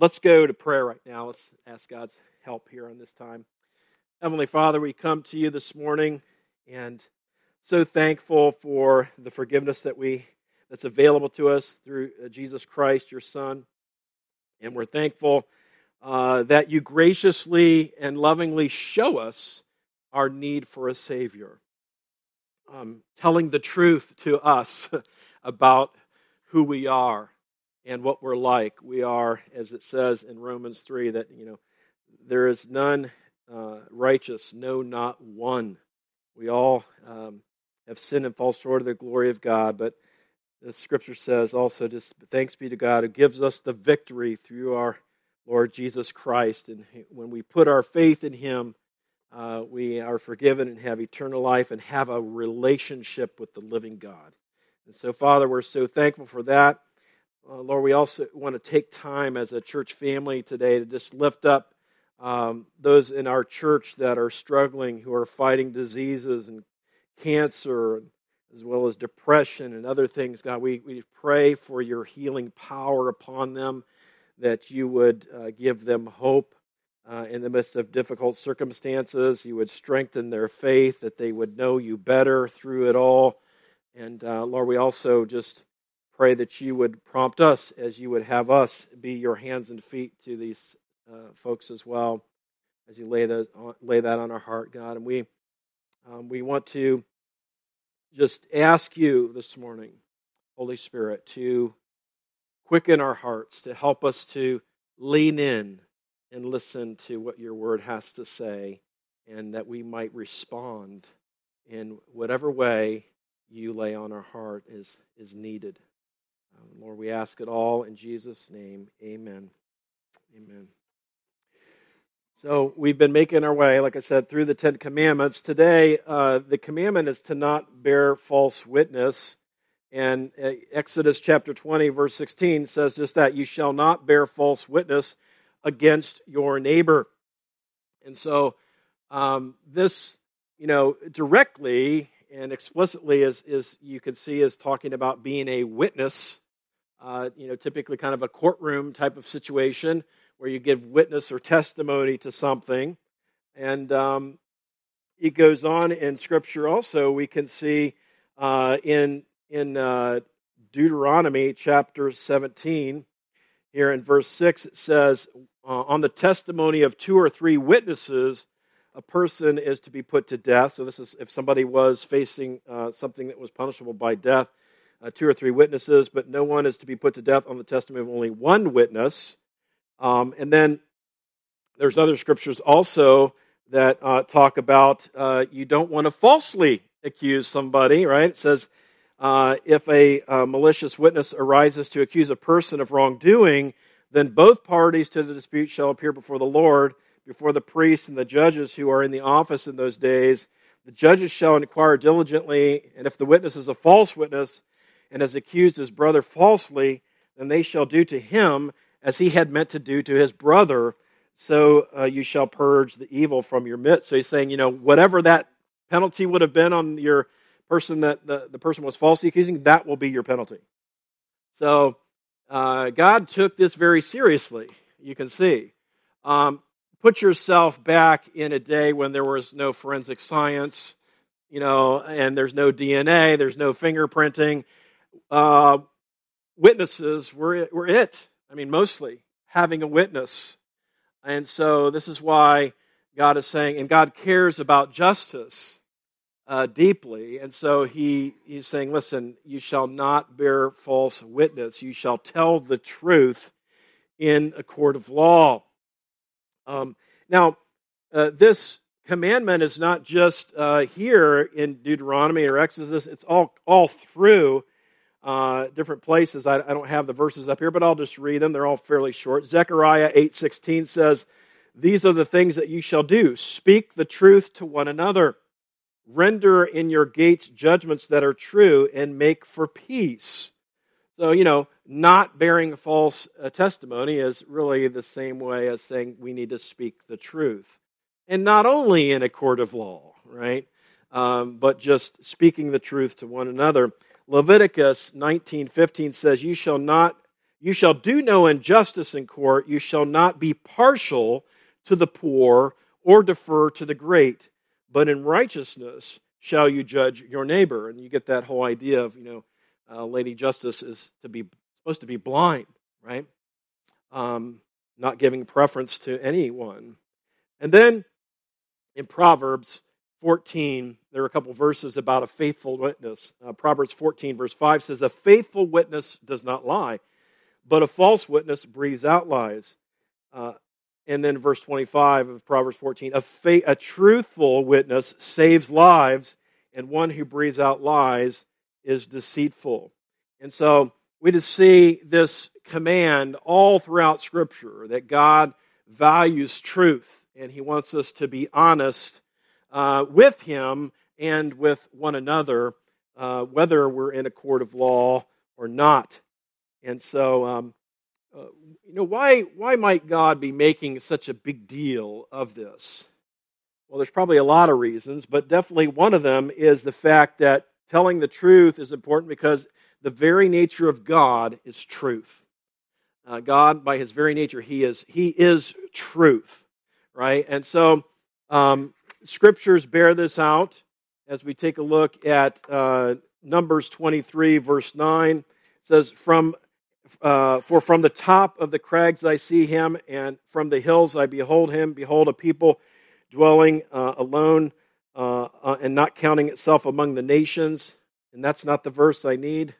Let's go to prayer right now. Let's ask God's help here on this time. Heavenly Father, we come to you this morning and so thankful for the forgiveness that we that's available to us through uh, Jesus Christ, your Son. And we're thankful uh, that you graciously and lovingly show us our need for a Savior. Um, telling the truth to us about who we are and what we're like. We are, as it says in Romans 3, that, you know, there is none uh, righteous, no, not one. We all um, have sinned and fall short of the glory of God, but the scripture says also, just thanks be to God who gives us the victory through our Lord Jesus Christ. And when we put our faith in Him, uh, we are forgiven and have eternal life and have a relationship with the living God. And so, Father, we're so thankful for that. Uh, Lord, we also want to take time as a church family today to just lift up um, those in our church that are struggling, who are fighting diseases and cancer, as well as depression and other things. God, we, we pray for your healing power upon them, that you would uh, give them hope uh, in the midst of difficult circumstances. You would strengthen their faith, that they would know you better through it all. And uh, Lord, we also just pray that you would prompt us as you would have us be your hands and feet to these uh, folks as well, as you lay, those, lay that on our heart, God. And we, um, we want to just ask you this morning, Holy Spirit, to quicken our hearts, to help us to lean in and listen to what your word has to say, and that we might respond in whatever way you lay on our heart is, is needed. Um, Lord, we ask it all in Jesus' name. Amen. Amen. So we've been making our way, like I said, through the Ten Commandments. Today, uh, the commandment is to not bear false witness. And uh, Exodus chapter 20, verse 16 says just that you shall not bear false witness against your neighbor. And so, um, this, you know, directly and explicitly, as, as you can see, is talking about being a witness, uh, you know, typically kind of a courtroom type of situation where you give witness or testimony to something. And um, it goes on in Scripture also, we can see uh, in, in uh, Deuteronomy chapter 17, here in verse 6, it says, uh, On the testimony of two or three witnesses, a person is to be put to death. So, this is if somebody was facing uh, something that was punishable by death, uh, two or three witnesses, but no one is to be put to death on the testimony of only one witness. Um, and then there's other scriptures also that uh, talk about uh, you don't want to falsely accuse somebody, right? It says, uh, if a, a, malicious witness arises to accuse a person of wrongdoing, then both parties to the dispute shall appear before the Lord, before the priests and the judges who are in the office in those days. The judges shall inquire diligently, and if the witness is a false witness and has accused his brother falsely, then they shall do to him as he had meant to do to his brother, so uh, you shall purge the evil from your midst. So he's saying, you know, whatever that penalty would have been on your person that the, the person was falsely accusing, that will be your penalty. So uh, God took this very seriously, you can see. Um, put yourself back in a day when there was no forensic science, you know, and there's no DNA, there's no fingerprinting. Uh, witnesses were, were it. I mean, mostly having a witness. And so this is why God is saying, and God cares about justice uh, deeply. And so he, he's saying, listen, you shall not bear false witness. You shall tell the truth in a court of law. Um, now, uh, this commandment is not just uh, here in Deuteronomy or Exodus, it's all, all through uh, different places. I, I, don't have the verses up here, but I'll just read them. They're all fairly short. Zechariah 8:16 says, "These are the things that you shall do: speak the truth to one another, render in your gates judgments that are true, and make for peace." So you know, not bearing false uh, testimony is really the same way as saying we need to speak the truth, and not only in a court of law, right? Um, but just speaking the truth to one another. Leviticus 19:15 says, "You shall not You shall do no injustice in court. You shall not be partial to the poor or defer to the great, but in righteousness shall you judge your neighbor. And you get that whole idea of, you know, uh, Lady Justice is to be supposed to be blind, right? Um, not giving preference to anyone. And then in Proverbs 14, there are a couple verses about a faithful witness. Uh, Proverbs 14, verse 5 says, A faithful witness does not lie, but a false witness breathes out lies. Uh, and then verse 25 of Proverbs 14, a, fa- a truthful witness saves lives, and one who breathes out lies is deceitful. And so we just see this command all throughout Scripture that God values truth and He wants us to be honest uh, with Him and with one another, uh, whether we're in a court of law or not. And so, um, uh, you know, why, why might God be making such a big deal of this? Well, there's probably a lot of reasons, but definitely one of them is the fact that telling the truth is important because the very nature of God is truth. Uh, God, by His very nature, He is He is truth, right? And so, um, scriptures bear this out as we take a look at uh, Numbers 23, verse 9. It says, "From uh, for from the top of the crags I see him, and from the hills I behold him. Behold, a people dwelling uh, alone uh, uh, and not counting itself among the nations. And that's not the verse I need.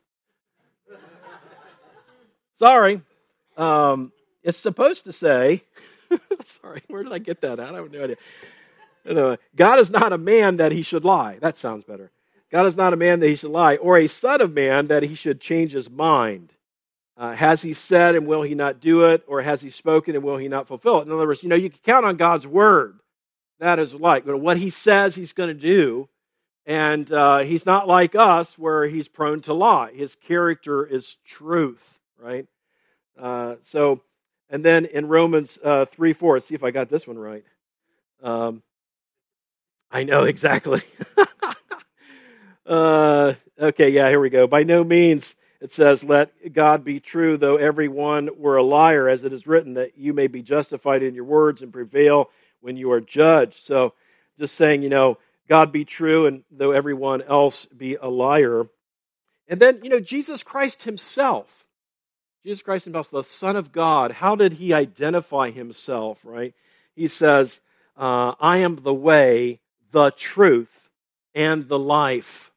Sorry. Um, it's supposed to say, sorry, where did I get that at? I have no idea. Anyway, God is not a man that he should lie. That sounds better. God is not a man that he should lie, or a son of man that he should change his mind. Uh, has he said and will he not do it? Or has he spoken and will he not fulfill it? In other words, you know, you can count on God's word. That is like what he says he's going to do. And uh, he's not like us where he's prone to lie. His character is truth, right? Uh, so, and then in Romans uh, 3 4, see if I got this one right. Um, I know exactly. uh, okay, yeah, here we go. By no means it says, Let God be true, though everyone were a liar, as it is written, that you may be justified in your words and prevail when you are judged. So, just saying, you know, God be true, and though everyone else be a liar. And then, you know, Jesus Christ himself, Jesus Christ himself, the Son of God, how did he identify himself, right? He says, uh, I am the way, the truth, and the life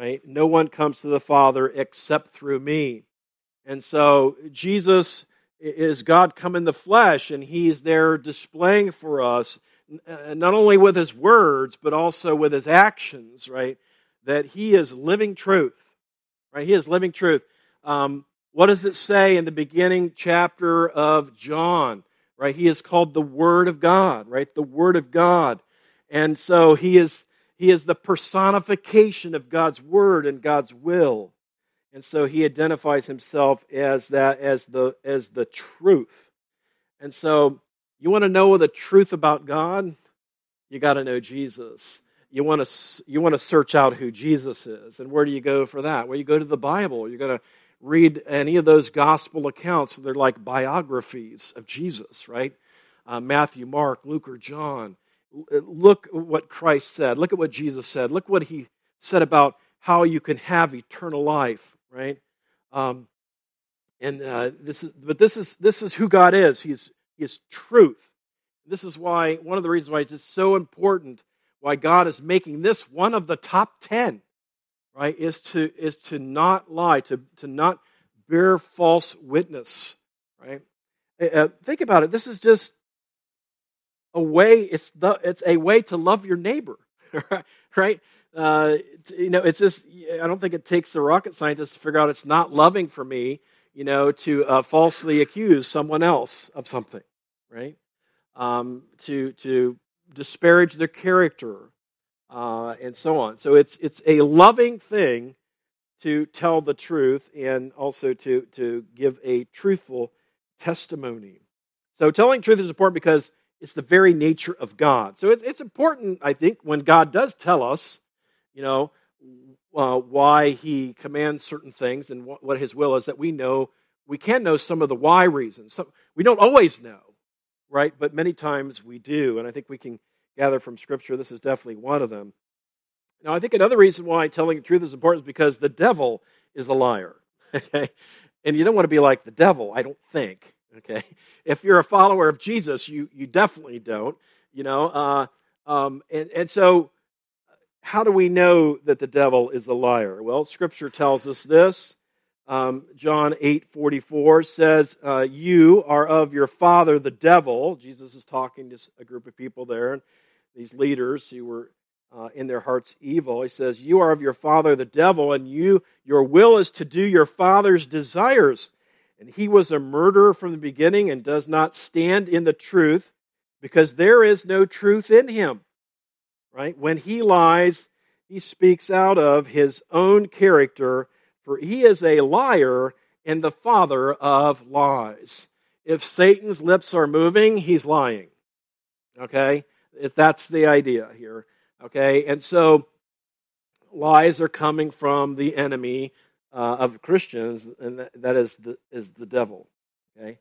right? No one comes to the Father except through me. And so Jesus is God come in the flesh, and He's there displaying for us, uh, not only with His words, but also with His actions, right? That He is living truth, right? He is living truth. Um, what does it say in the beginning chapter of John? Right? He is called the Word of God, right? The Word of God. And so He is he is the personification of God's word and God's will. And so he identifies himself as that as the as the truth. And so you want to know the truth about God? You got to know Jesus. You want to you want to search out who Jesus is. And where do you go for that? Well, you go to the Bible. You're going to read any of those gospel accounts. They're like biographies of Jesus, right? Uh, Matthew, Mark, Luke, or John look at what Christ said. Look at what Jesus said. Look what he said about how you can have eternal life, right? Um, and uh, this is, but this is this is who God is. He's He is truth. This is why one of the reasons why it's so important. Why God is making this one of the top ten, right? Is to is to not lie, to to not bear false witness, right? Uh, think about it. This is just a way it's the it's a way to love your neighbor right? Uh, you know it's just i don't think it takes a rocket scientist to figure out it's not loving for me you know to uh, falsely accuse someone else of something right? Um, to to disparage their character uh, and so on. So it's it's a loving thing to tell the truth and also to to give a truthful testimony. So telling truth is important because it's the very nature of God. So it's, it's important, I think, when God does tell us, you know, uh, why He commands certain things and what, what His will is, that we know we can know some of the why reasons. We don't always know, right? But many times we do. And I think we can gather from Scripture this is definitely one of them. Now, I think another reason why telling the truth is important is because the devil is a liar. Okay? And you don't want to be like the devil, I don't think. Okay? If you're a follower of Jesus, you, you definitely don't. You know, uh, um, and, and so how do we know that the devil is a liar? Well, Scripture tells us this. Um, John 8 44 says, uh, You are of your father, the devil. Jesus is talking to a group of people there, and these leaders who were uh, in their hearts evil. He says, You are of your father, the devil, and you, your will is to do your father's desires. And he was a murderer from the beginning and does not stand in the truth because there is no truth in him. Right? When he lies, he speaks out of his own character, for he is a liar and the father of lies. If Satan's lips are moving, he's lying. Okay? If that's the idea here. Okay, and so lies are coming from the enemy uh, of Christians, and that is the is the devil. Okay,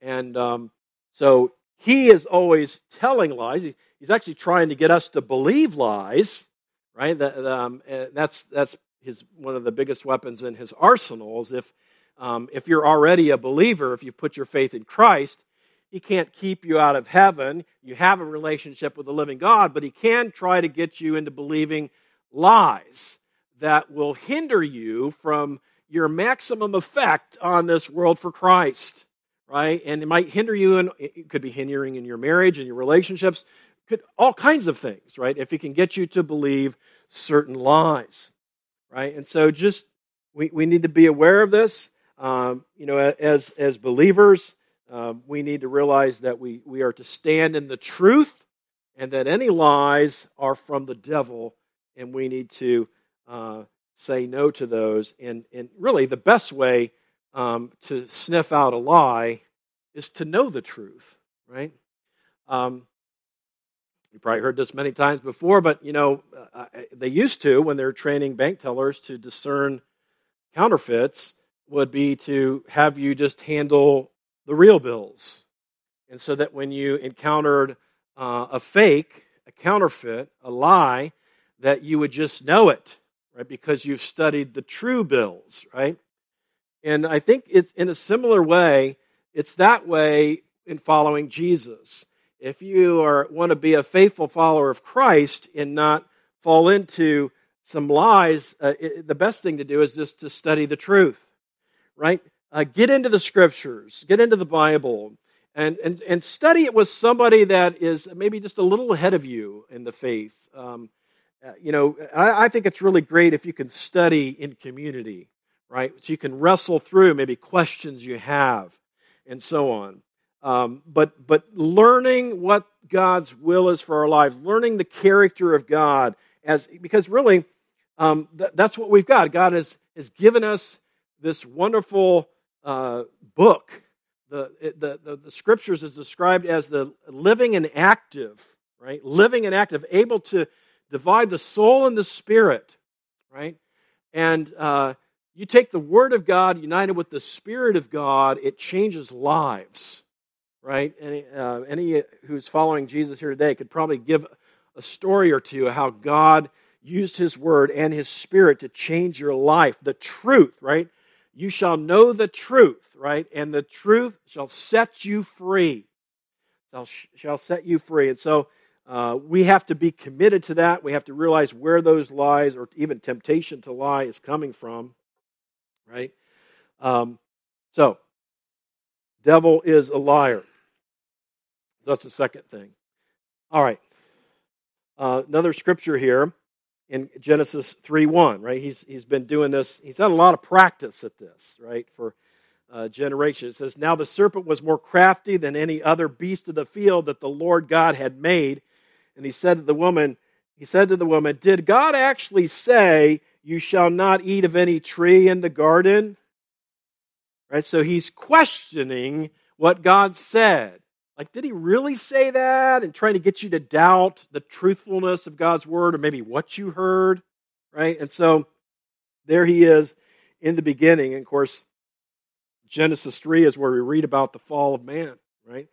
and um, so he is always telling lies. he's actually trying to get us to believe lies, right? That, um, that's that's his one of the biggest weapons in his arsenal. Is if um, if you're already a believer, if you put your faith in Christ, he can't keep you out of heaven. You have a relationship with the living God, but He can try to get you into believing lies that will hinder you from your maximum effect on this world for Christ, right? And it might hinder you, and it could be hindering in your marriage and your relationships, could all kinds of things, right? If he can get you to believe certain lies, right? And so, just we, we need to be aware of this. Um, you know, as as believers, um, we need to realize that we, we are to stand in the truth and that any lies are from the devil, and we need to uh, say no to those. And, and really, the best way um, to sniff out a lie is to know the truth, right? Um, you probably heard this many times before, but you know uh, they used to when they're training bank tellers to discern counterfeits would be to have you just handle the real bills. And so that when you encountered uh, a fake, a counterfeit, a lie, that you would just know it, right? Because you've studied the true bills, right? And I think it's in a similar way, it's that way in following Jesus. If you are, want to be a faithful follower of Christ and not fall into some lies, uh, it, the best thing to do is just to study the truth, right? uh, get into the scriptures, get into the Bible, and, and, and study it with somebody that is maybe just a little ahead of you in the faith. Um, uh, you know, I, I think it's really great if you can study in community, right? So you can wrestle through maybe questions you have and so on. Um, but but learning what God's will is for our lives, learning the character of God, as because really um, th- that's what we've got. God has has given us this wonderful uh, book. The, the, the, the scriptures is described as the living and active, right? Living and active, able to divide the soul and the spirit, right? And uh, you take the Word of God united with the Spirit of God, it changes lives, right? Any, uh, any who's following Jesus here today could probably give a story or two of how God used His Word and His Spirit to change your life. The truth, right? You shall know the truth, right? And the truth shall set you free. Shall, shall set you free. And so uh, we have to be committed to that. We have to realize where those lies or even temptation to lie is coming from, right? Um, so, devil is a liar. That's the second thing. All right. Uh, another scripture here in Genesis 3 1, right? He's, he's been doing this, he's had a lot of practice at this, right, for uh, generations. It says, Now the serpent was more crafty than any other beast of the field that the Lord God had made. And he said to the woman, he said to the woman, Did God actually say, You shall not eat of any tree in the garden? Right? So he's questioning what God said. Like, did he really say that and trying to get you to doubt the truthfulness of God's word or maybe what you heard? Right? And so there he is in the beginning. And of course, Genesis 3 is where we read about the fall of man, right?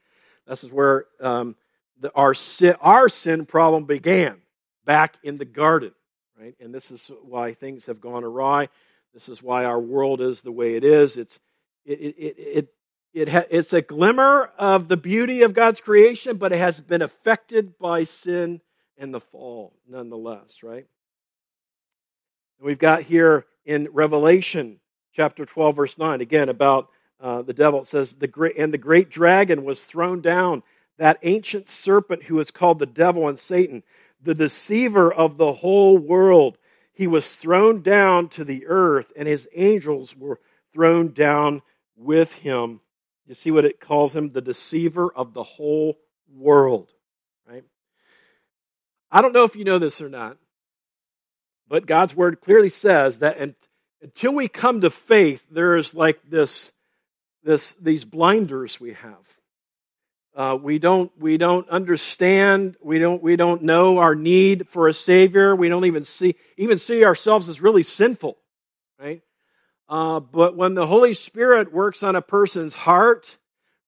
This is where um, the, our, sin, our sin problem began, back in the garden, right? And this is why things have gone awry. This is why our world is the way it is. It's, it, it, it, it, ha, it's a glimmer of the beauty of God's creation, but it has been affected by sin and the fall, nonetheless, right? We've got here in Revelation chapter 12, verse 9, again about uh, the devil. It says, the great, And the great dragon was thrown down, that ancient serpent who is called the devil and Satan, the deceiver of the whole world. He was thrown down to the earth, and his angels were thrown down with him. You see what it calls him? The deceiver of the whole world. Right? I don't know if you know this or not, but God's word clearly says that until we come to faith, there is like this, this these blinders we have. Uh, we don't we don't understand. We don't we don't know our need for a savior. We don't even see even see ourselves as really sinful, right? Uh, but when the Holy Spirit works on a person's heart,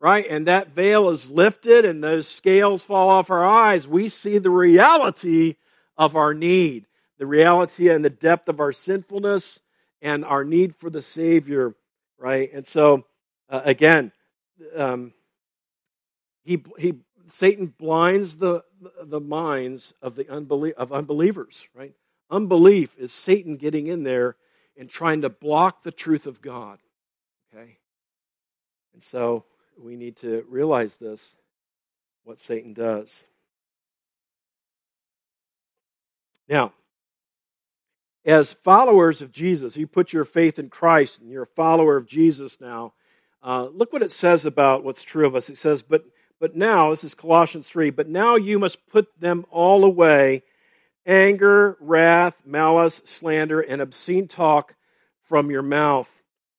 right, and that veil is lifted and those scales fall off our eyes, we see the reality of our need, the reality and the depth of our sinfulness and our need for the Savior, right? And so, uh, again, um, he, he, Satan blinds the, the minds of the unbelie- of unbelievers, right? Unbelief is Satan getting in there and trying to block the truth of God. Okay? And so we need to realize this, what Satan does. Now, as followers of Jesus, you put your faith in Christ and you're a follower of Jesus now. Uh, look what it says about what's true of us. It says, but, but now, this is Colossians 3, but now you must put them all away anger, wrath, malice, slander, and obscene talk from your mouth.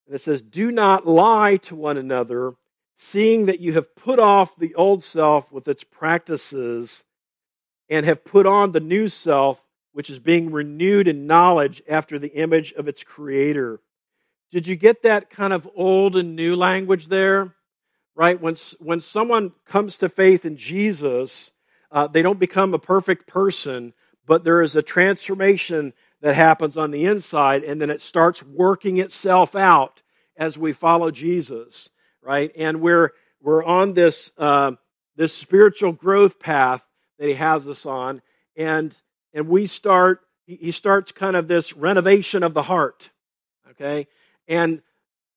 And it says, Do not lie to one another, seeing that you have put off the old self with its practices and have put on the new self, which is being renewed in knowledge after the image of its creator. Did you get that kind of old and new language there? Right? When, when someone comes to faith in Jesus, uh, they don't become a perfect person, but there is a transformation that happens on the inside, and then it starts working itself out as we follow Jesus, right? And we're we're on this uh, this spiritual growth path that He has us on, and and we start. He starts kind of this renovation of the heart, okay, and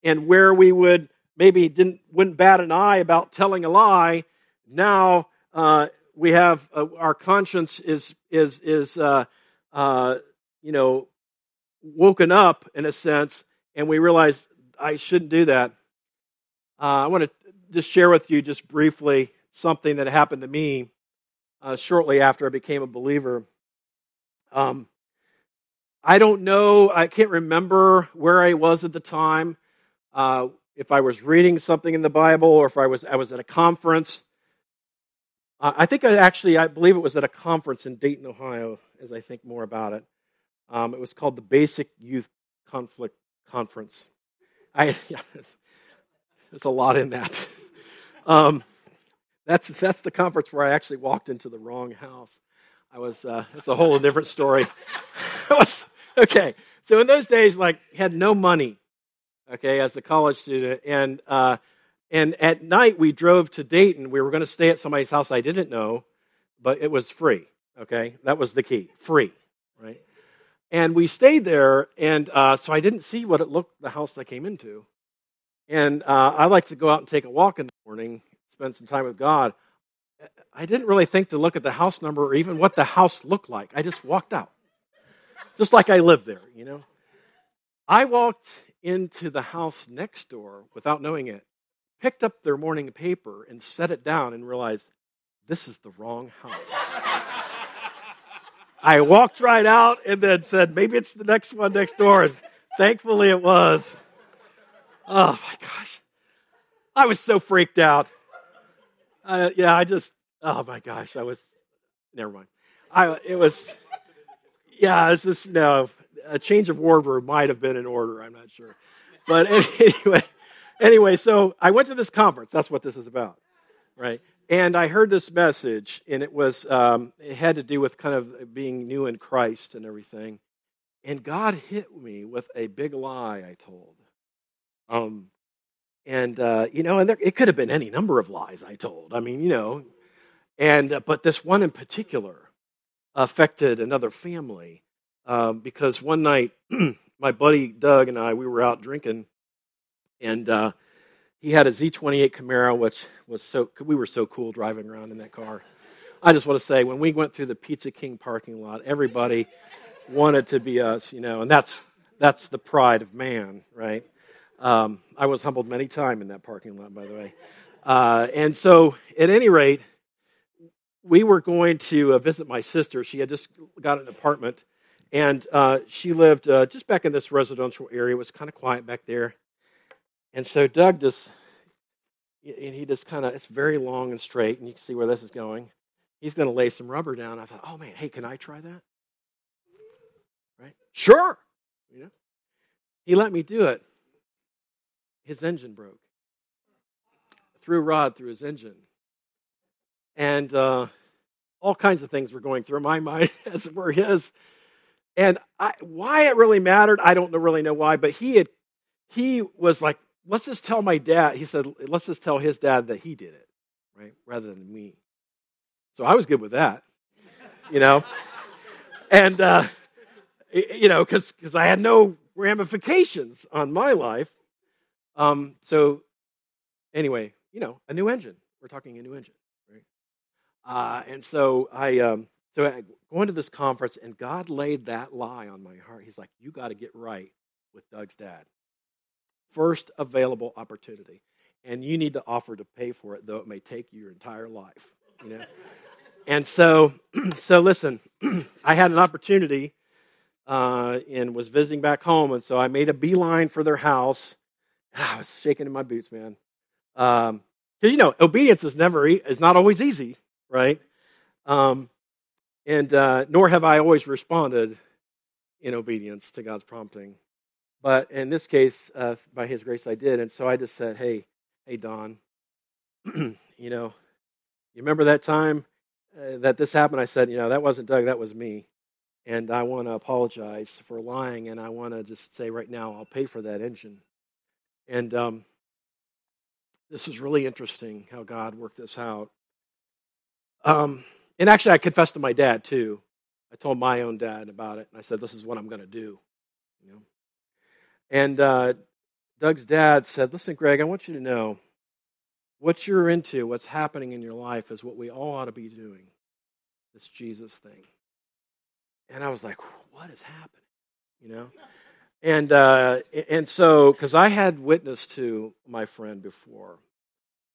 and where we would maybe didn't wouldn't bat an eye about telling a lie, now uh, we have uh, our conscience is is is uh, uh, you know woken up in a sense, and we realize I shouldn't do that. Uh, I want to just share with you just briefly something that happened to me uh, shortly after I became a believer. Um, I don't know. I can't remember where I was at the time. Uh, if I was reading something in the Bible, or if I was I was at a conference I think I actually, I believe it was at a conference in Dayton, Ohio, as I think more about it. Um, it was called the Basic Youth Conflict Conference. I, there's a lot in that. Um, that's that's the conference where I actually walked into the wrong house. I was uh, it's a whole different story. was, okay, so in those days, like had no money, okay, as a college student, and uh, and at night, we drove to Dayton. We were going to stay at somebody's house I didn't know, but it was free. Okay, that was the key free, right? And we stayed there, and uh, so I didn't see what it looked the house I came into. And uh, I like to go out and take a walk in the morning, spend some time with God. I didn't really think to look at the house number or even what the house looked like. I just walked out, just like I lived there, you know. I walked into the house next door without knowing it, picked up their morning paper and set it down and realized this is the wrong house. I walked right out and then said, maybe it's the next one next door. And thankfully it was. Oh my gosh. I was so freaked out. Uh, yeah, I just, oh my gosh, I was, never mind. I, it was, yeah, it's just, no, a change of wardrobe might have been in order. I'm not sure. But anyway, anyway, so I went to this conference. That's what this is about, right? And I heard this message, and it was um, it had to do with kind of being new in Christ and everything. And God hit me with a big lie I told. Um, and uh, you know, and there, it could have been any number of lies I told. I mean, you know, and uh, but this one in particular affected another family um, because one night my buddy Doug and I we were out drinking, and uh, he had a Z28 Camaro, which was so we were so cool driving around in that car. I just want to say when we went through the Pizza King parking lot, everybody wanted to be us, you know, and that's that's the pride of man, right? Um, I was humbled many times in that parking lot, by the way. Uh, and so, at any rate, we were going to uh, visit my sister. She had just got an apartment, and uh, she lived uh, just back in this residential area. It was kind of quiet back there. And so Doug just, and he just kind of, it's very long and straight, and you can see where this is going. He's going to lay some rubber down. I thought, oh man, hey, can I try that? Right? Sure. You know, he let me do it. His engine broke. Threw rod through his engine, and uh, all kinds of things were going through my mind as were his. And I, why it really mattered, I don't really know why, but he had, he was like, let's just tell my dad. He said, let's just tell his dad that he did it, right, rather than me. So I was good with that, you know, and uh, you know, because because I had no ramifications on my life. Um, so anyway, you know, a new engine. We're talking a new engine, right? Uh, and so I, um, so I go into this conference, and God laid that lie on my heart. He's like, "You got to get right with Doug's dad. First available opportunity, and you need to offer to pay for it, though it may take you your entire life." You know. and so, so listen, I had an opportunity uh, and was visiting back home, and so I made a beeline for their house I was shaking in my boots, man. Because um, you know, obedience is never is not always easy, right? Um, and uh, nor have I always responded in obedience to God's prompting. But in this case, uh, by His grace, I did. And so I just said, "Hey, hey, Don, you know, you remember that time uh, that this happened?" I said, "You know, that wasn't Doug, that was me." And I want to apologize for lying, and I want to just say right now, I'll pay for that engine. And um, this is really interesting how God worked this out. Um, and actually, I confessed to my dad too. I told my own dad about it, and I said, "This is what I'm going to do." You know. And uh, Doug's dad said, "Listen, Greg, I want you to know what you're into, what's happening in your life, is what we all ought to be doing. This Jesus thing." And I was like, "What is happening?" You know. And uh, and so because I had witnessed to my friend before,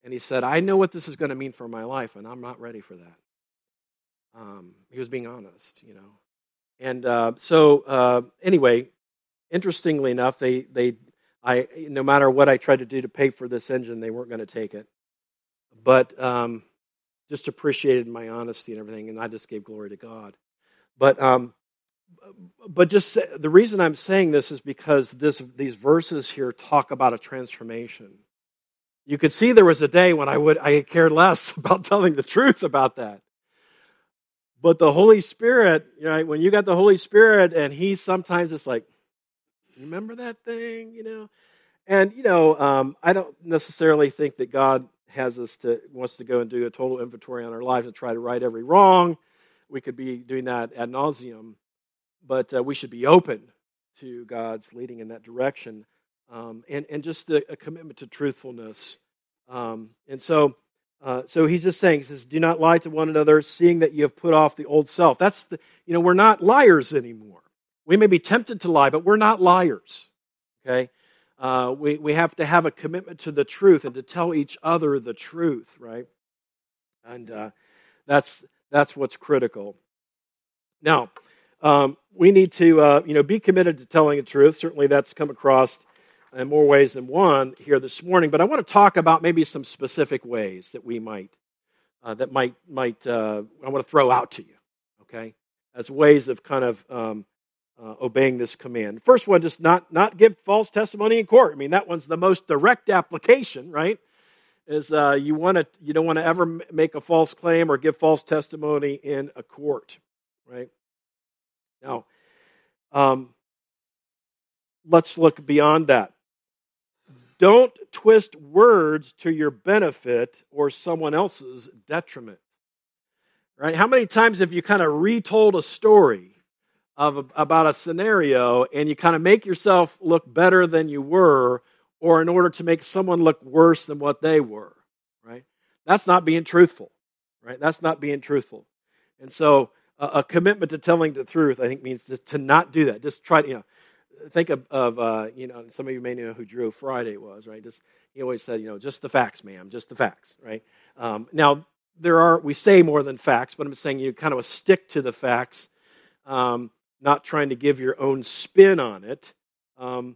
and he said, "I know what this is going to mean for my life, and I'm not ready for that." Um, he was being honest, you know. And uh, so uh, anyway, interestingly enough, they they I no matter what I tried to do to pay for this engine, they weren't going to take it. But um, just appreciated my honesty and everything, and I just gave glory to God. But um, but just the reason I'm saying this is because this, these verses here talk about a transformation. You could see there was a day when I would I cared less about telling the truth about that. But the Holy Spirit, know, when you got the Holy Spirit, and He sometimes it's like, remember that thing, you know, and you know, um, I don't necessarily think that God has us to wants to go and do a total inventory on our lives and try to right every wrong. We could be doing that ad nauseum but uh, we should be open to God's leading in that direction, um, and and just a, a, commitment to truthfulness. Um, and so, uh, so he's just saying, he says, "Do not lie to one another, seeing that you have put off the old self." That's the, you know, we're not liars anymore. We may be tempted to lie, but we're not liars. Okay, uh, we we have to have a commitment to the truth and to tell each other the truth, right? And uh, that's that's what's critical. Now, um, we need to, uh, you know, be committed to telling the truth. Certainly, that's come across in more ways than one here this morning. But I want to talk about maybe some specific ways that we might, uh, that might, might, uh, I want to throw out to you, okay, as ways of kind of um, uh, obeying this command. First one, just not not give false testimony in court. I mean, that one's the most direct application, right? Is uh, you want to you don't want to ever make a false claim or give false testimony in a court, right? Now, um, let's look beyond that. Don't twist words to your benefit or someone else's detriment. Right? How many times have you kind of retold a story of about a scenario and you kind of make yourself look better than you were or in order to make someone look worse than what they were, right? That's not being truthful, right? That's not being truthful. And so a, a commitment to telling the truth, I think, means to, to not do that. Just try to, you know, think of, of uh, you know, some of you may know who Joe Friday was, right? Just he always said, you know, just the facts, ma'am, just the facts, right? Um, now there are we say more than facts, but I'm saying you kind of stick to the facts. Um, not trying to give your own spin on it, um,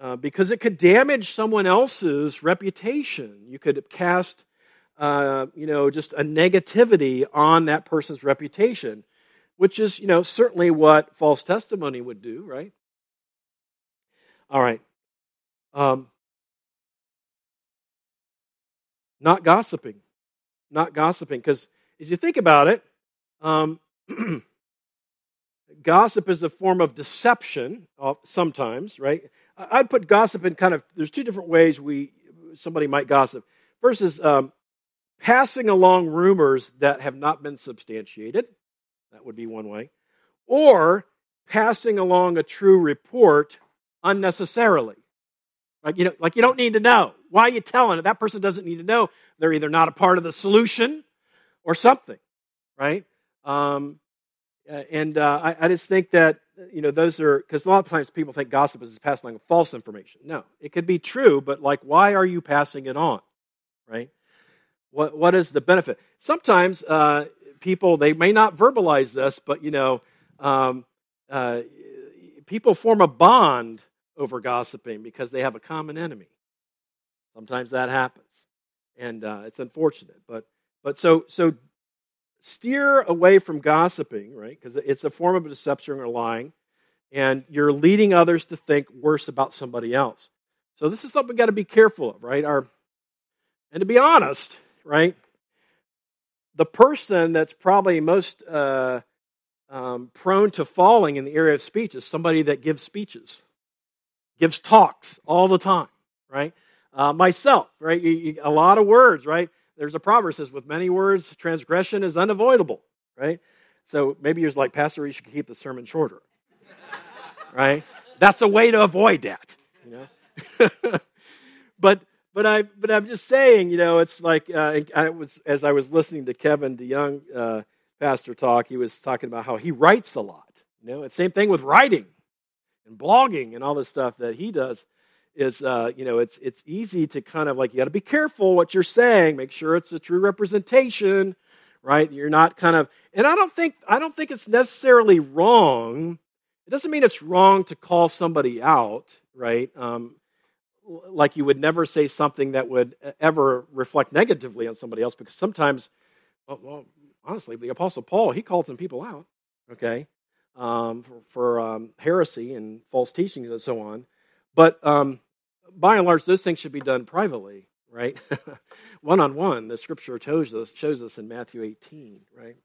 uh, because it could damage someone else's reputation. You could cast, uh, you know, just a negativity on that person's reputation, which is, you know, certainly what false testimony would do, right? All right. Um, not gossiping. Not gossiping. Because as you think about it, um, gossip is a form of deception uh, sometimes, right? I'd put gossip in kind of, there's two different ways we somebody might gossip. First is um, passing along rumors that have not been substantiated. That would be one way. Or passing along a true report unnecessarily. Like you, know, like you don't need to know. Why are you telling it? That person doesn't need to know. They're either not a part of the solution or something, right? Um, and uh, I, I, just think that, you know, those are, because a lot of times people think gossip is passing along false information. No, it could be true, but like, why are you passing it on, right? What, what is the benefit? Sometimes uh, people, they may not verbalize this, but, you know, um, uh, people form a bond over gossiping because they have a common enemy. Sometimes that happens. And uh, it's unfortunate. But, but so, so steer away from gossiping, right? Because it's a form of deception or lying, and you're leading others to think worse about somebody else. So this is something we've got to be careful of, right? Our, and to be honest, right, the person that's probably most uh, um, prone to falling in the area of speech is somebody that gives speeches, gives talks all the time, right? Uh, myself, right? You, you, a lot of words, right? there's a proverb says, with many words, transgression is unavoidable, right? So maybe you're like, Pastor, you should keep the sermon shorter, right? That's a way to avoid that, you know? but, but I, but I'm just saying, you know, it's like, uh, I was, as I was listening to Kevin DeYoung, uh, pastor talk, he was talking about how he writes a lot, you know, it's same thing with writing and blogging and all the stuff that he does is uh, you know it's it's easy to kind of like you got to be careful what you're saying make sure it's a true representation right? You're not kind of and i don't think i don't think it's necessarily wrong. It doesn't mean it's wrong to call somebody out right? Um, like you would never say something that would ever reflect negatively on somebody else because sometimes well, well honestly the apostle paul he called some people out okay um, for, for um, heresy and false teachings and so on but um, by and large, those things should be done privately, right? one on one. The scripture shows us, shows us in Matthew 18, right?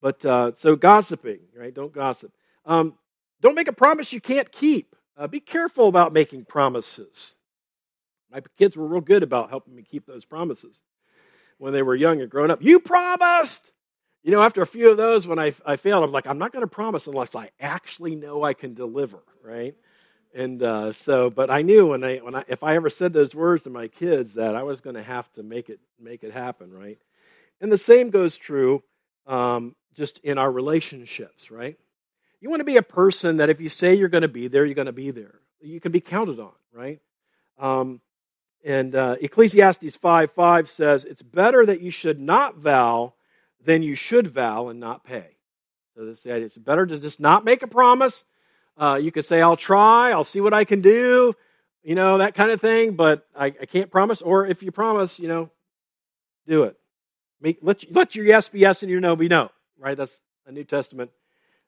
But uh, so gossiping, right? Don't gossip. Um, don't make a promise you can't keep. Uh, be careful about making promises. My kids were real good about helping me keep those promises when they were young and grown up. You promised! You know, after a few of those, when I, I failed, I'm like, I'm not going to promise unless I actually know I can deliver, right? And uh, so, but I knew when I, when I, if I ever said those words to my kids, that I was going to have to make it, make it happen, right? And the same goes true um, just in our relationships, right? You want to be a person that if you say you're going to be there, you're going to be there. You can be counted on, right? Um, and uh, Ecclesiastes 5 5 says, It's better that you should not vow than you should vow and not pay. So this, it's better to just not make a promise uh, you could say, I'll try, I'll see what I can do, you know, that kind of thing, but I, I can't promise. Or if you promise, you know, do it. Make, let, let your yes be yes and your no be no, right? That's a New Testament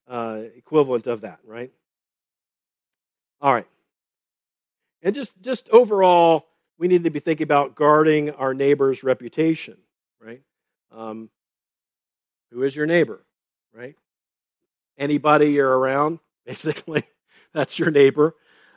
uh, equivalent of that, right? All right. And just, just overall, we need to be thinking about guarding our neighbor's reputation, right? Um, who is your neighbor, right? Anybody you're around, basically, that's your neighbor.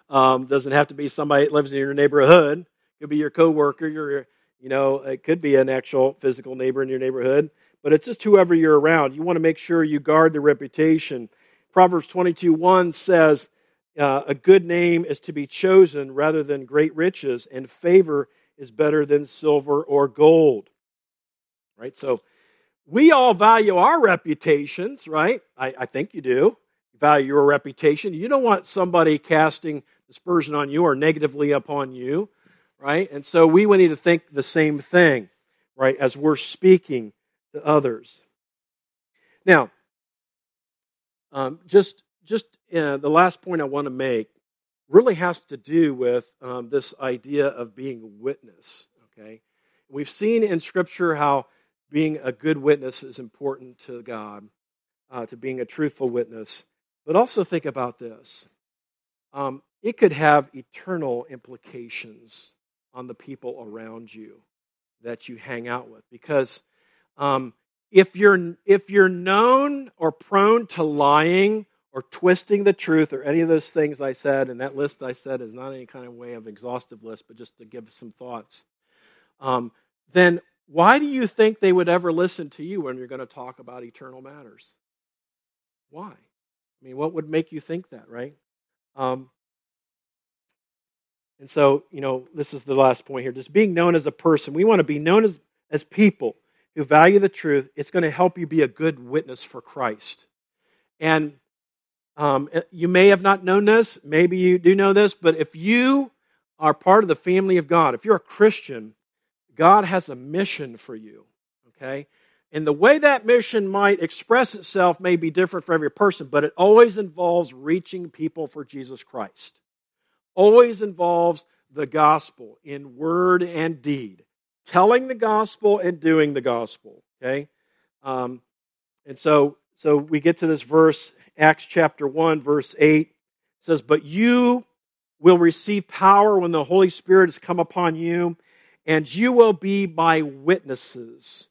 Um, doesn't have to be somebody that lives in your neighborhood. Could be your coworker. Your, you know, it could be an actual physical neighbor in your neighborhood. But it's just whoever you're around. You want to make sure you guard the reputation. Proverbs 22 1 says, uh, A good name is to be chosen rather than great riches, and favor is better than silver or gold. Right? So we all value our reputations, right? I, I think you do. You value your reputation. You don't want somebody casting dispersion on you or negatively upon you, right? And so we need to think the same thing, right, as we're speaking to others. Now, um, just just uh, the last point I want to make really has to do with um, this idea of being a witness. Okay, we've seen in Scripture how being a good witness is important to God, uh, to being a truthful witness. But also think about this: um, it could have eternal implications on the people around you that you hang out with, because um, if you're if you're known or prone to lying or twisting the truth or any of those things I said, and that list I said is not any kind of way of exhaustive list, but just to give some thoughts, um, then why do you think they would ever listen to you when you're going to talk about eternal matters? Why? I mean, what would make you think that, right? Um, and so, you know, this is the last point here. Just being known as a person. We want to be known as, as people who value the truth, it's going to help you be a good witness for Christ. And um, you may have not known this, maybe you do know this, but if you are part of the family of God, if you're a Christian, God has a mission for you, okay? And the way that mission might express itself may be different for every person, but it always involves reaching people for Jesus Christ. Always involves the gospel in word and deed telling the gospel and doing the gospel. Okay, um, and so so we get to this verse, Acts chapter one, verse eight says, "But you will receive power when the Holy Spirit has come upon you, and you will be my witnesses."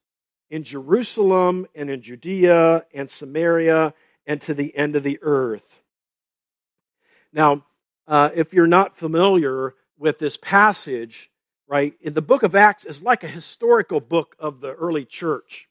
in Jerusalem and in Judea and Samaria and to the end of the earth. Now, uh, if you're not familiar with this passage, right? In the book of Acts is like a historical book of the early church,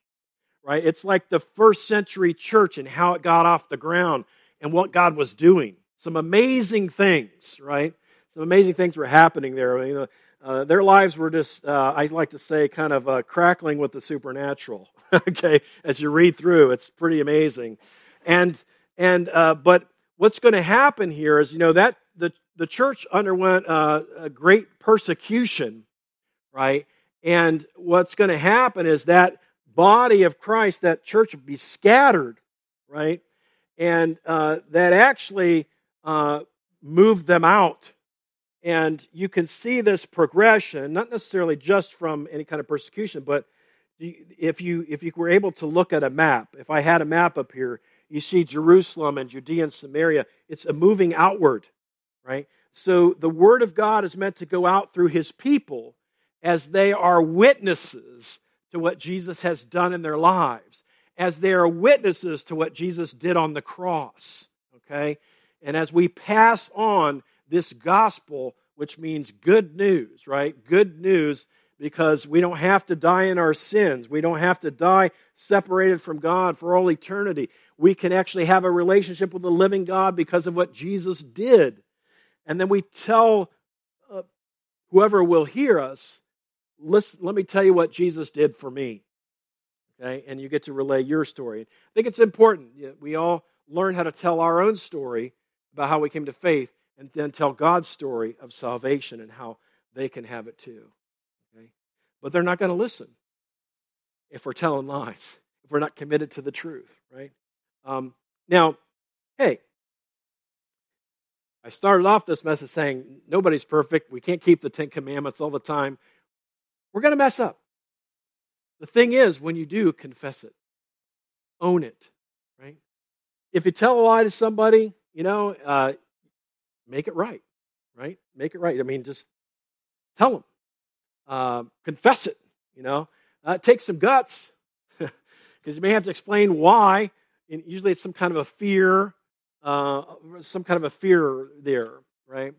right? It's like the first century church and how it got off the ground and what God was doing. Some amazing things, right? Some amazing things were happening there. You know, uh, their lives were just, uh, I like to say, kind of uh, crackling with the supernatural. okay, as you read through, it's pretty amazing. And and uh, but what's going to happen here is, you know, that the the church underwent uh, a great persecution right? And what's going to happen is that body of Christ, that church, will be scattered, right? And uh, that actually moved them out. And you can see this progression, not necessarily just from any kind of persecution, but if you if you were able to look at a map, if I had a map up here, you see Jerusalem and Judea and Samaria. It's a moving outward, right? So the word of God is meant to go out through His people, as they are witnesses to what Jesus has done in their lives, as they are witnesses to what Jesus did on the cross. Okay? And as we pass on this gospel, which means good news, right? Good news because we don't have to die in our sins. We don't have to die separated from God for all eternity. We can actually have a relationship with the living God because of what Jesus did. And then we tell uh, whoever will hear us Listen, let me tell you what Jesus did for me. Okay, and you get to relay your story. I think it's important. We all learn how to tell our own story about how we came to faith and then tell God's story of salvation and how they can have it too. Okay? But they're not going to listen if we're telling lies, if we're not committed to the truth, right? Um, now, hey, I started off this message saying nobody's perfect. We can't keep the Ten Commandments all the time. We're going to mess up. The thing is, when you do, confess it, own it, right? if you tell a lie to somebody, you know, uh, make it right, right? Make it right. I mean, just tell them, uh, confess it. You know, uh, take some guts because you may have to explain why. And usually, it's some kind of a fear, uh, some kind of a fear there, right?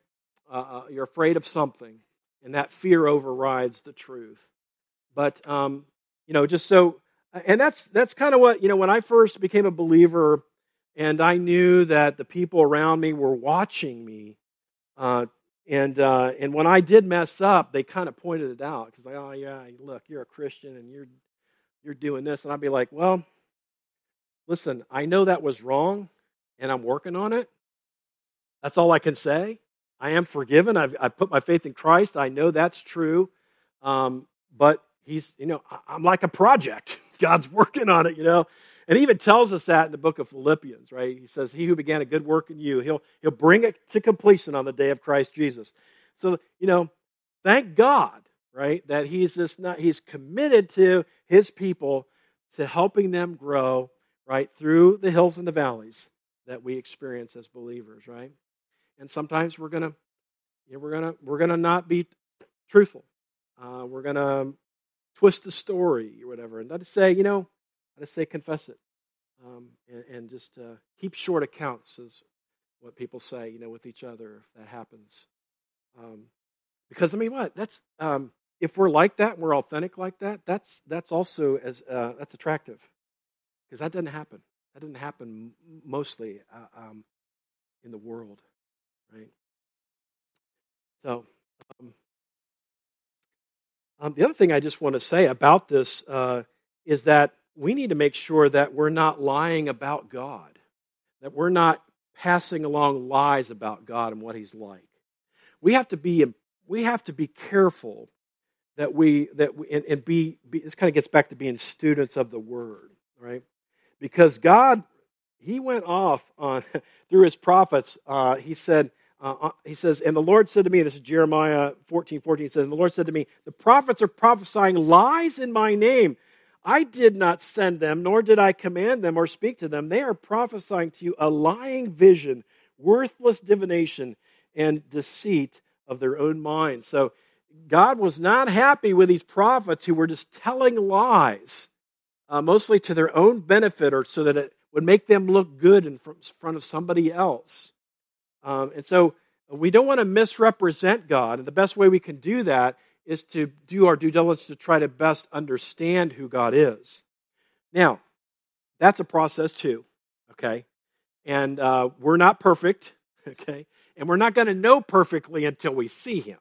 Uh, uh, you're afraid of something, and that fear overrides the truth. But um, you know, just so, and that's that's kind of what you know. When I first became a believer, and I knew that the people around me were watching me, uh, and uh, and when I did mess up, they kind of pointed it out because like, oh yeah, look, you're a Christian and you're you're doing this, and I'd be like, well, listen, I know that was wrong, and I'm working on it. That's all I can say. I am forgiven. I've, I've put my faith in Christ. I know that's true. Um, but he's, you know, I'm like a project. God's working on it, you know. And he even tells us that in the book of Philippians, right? He says, He who began a good work in you, he'll, he'll bring it to completion on the day of Christ Jesus. So, you know, thank God, right, that he's this not, he's committed to his people to helping them grow, right, through the hills and the valleys that we experience as believers, right? And sometimes we're gonna, you know, we're gonna we're gonna not be truthful. Uh, we're gonna twist the story or whatever, and I just say, you know, I just say confess it, um, and, and, just uh, keep short accounts, is what people say, you know, with each other if that happens. Um, because I mean, what that's um, if we're like that, we're authentic like that. That's that's also as uh, that's attractive because that doesn't happen. That doesn't happen mostly uh, um, in the world, right? So, um, um, the other thing I just want to say about this uh, is that we need to make sure that we're not lying about God, that we're not passing along lies about God and what He's like. We have to be we have to be careful that we that we and, and be, be this kind of gets back to being students of the Word, right? Because God, He went off on through His prophets. Uh, he said uh, uh, he says, And the Lord said to me, this is Jeremiah 14, 14, says, And the Lord said to me, The prophets are prophesying lies in my name. I did not send them, nor did I command them or speak to them. They are prophesying to you a lying vision, worthless divination, and deceit of their own minds. So God was not happy with these prophets who were just telling lies, uh, mostly to their own benefit or so that it would make them look good in front of somebody else. Um, and so we don't want to misrepresent God. And the best way we can do that is to do our due diligence to try to best understand who God is. Now, that's a process too, okay? And uh, we're not perfect, okay? And we're not going to know perfectly until we see Him,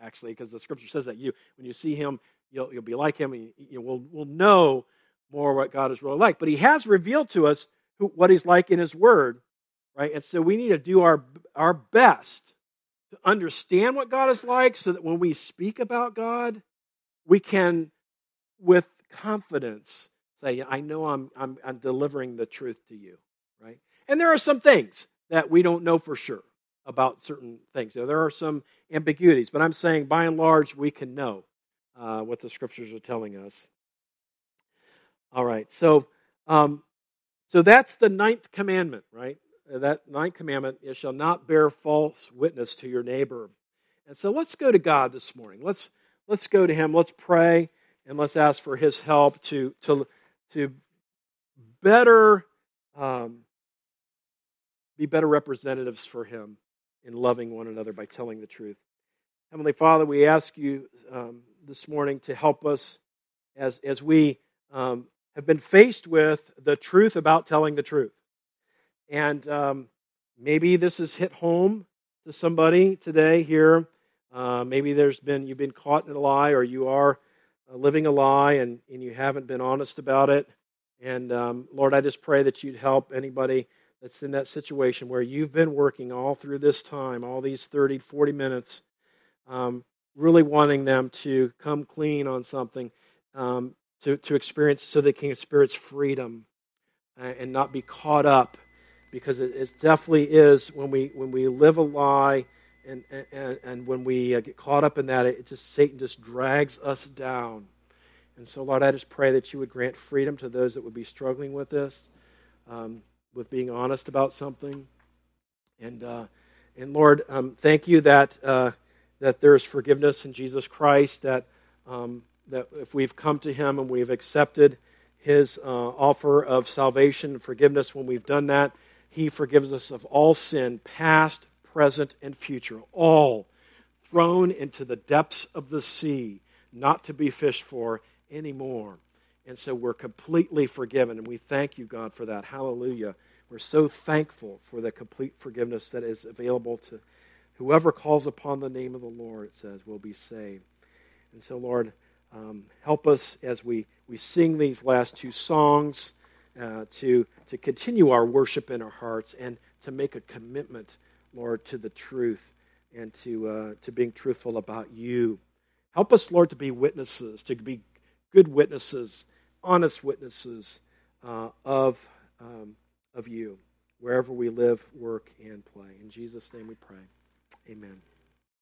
actually, because the Scripture says that you, when you see Him, you'll, you'll be like Him. And you, we'll, we'll know more what God is really like. But He has revealed to us who, what He's like in His Word, right? And so we need to do our, our best to understand what God is like so that when we speak about God, we can, with confidence, say, I know I'm, I'm, I'm delivering the truth to you, right? And there are some things that we don't know for sure about certain things. there are some ambiguities, but I'm saying by and large, we can know uh, what the scriptures are telling us. All right, so um, so that's the ninth commandment, right? That ninth commandment, you shall not bear false witness to your neighbor. And so let's go to God this morning. Let's let's go to Him. Let's pray and let's ask for His help to to to better um, be better representatives for Him in loving one another by telling the truth. Heavenly Father, we ask you um, this morning to help us as as we um, have been faced with the truth about telling the truth. And um, maybe this has hit home to somebody today here. Uh, maybe there's been you've been caught in a lie, or you are uh, living a lie, and, and you haven't been honest about it. And um, Lord, I just pray that you'd help anybody that's in that situation where you've been working all through this time, all these 30, 40 minutes, um, really wanting them to come clean on something, um, to, to experience so they can experience freedom uh, and not be caught up because it, it, definitely is when we when we live a lie and and, and when we uh, get caught up in that, it just Satan just drags us down. And so, Lord, I just pray that you would grant freedom to those that would be struggling with this. Um, with being honest about something. And, uh, and Lord, um, thank you that, uh, that there's forgiveness in Jesus Christ, that, um, that if we've come to Him and we've accepted His uh, offer of salvation and forgiveness, when we've done that, He forgives us of all sin, past, present, and future, all thrown into the depths of the sea, not to be fished for anymore. And so we're completely forgiven, and we thank you, God, for that. Hallelujah. We're so thankful for the complete forgiveness that is available to whoever calls upon the name of the Lord, it says, will be saved. And so, Lord, um, help us as we, we sing these last two songs uh, to, to continue our worship in our hearts and to make a commitment, Lord, to the truth and to, uh, to being truthful about you. Help us, Lord, to be witnesses, to be good witnesses, honest witnesses uh, of um, of you wherever we live, work, and play. In Jesus' name we pray. Amen.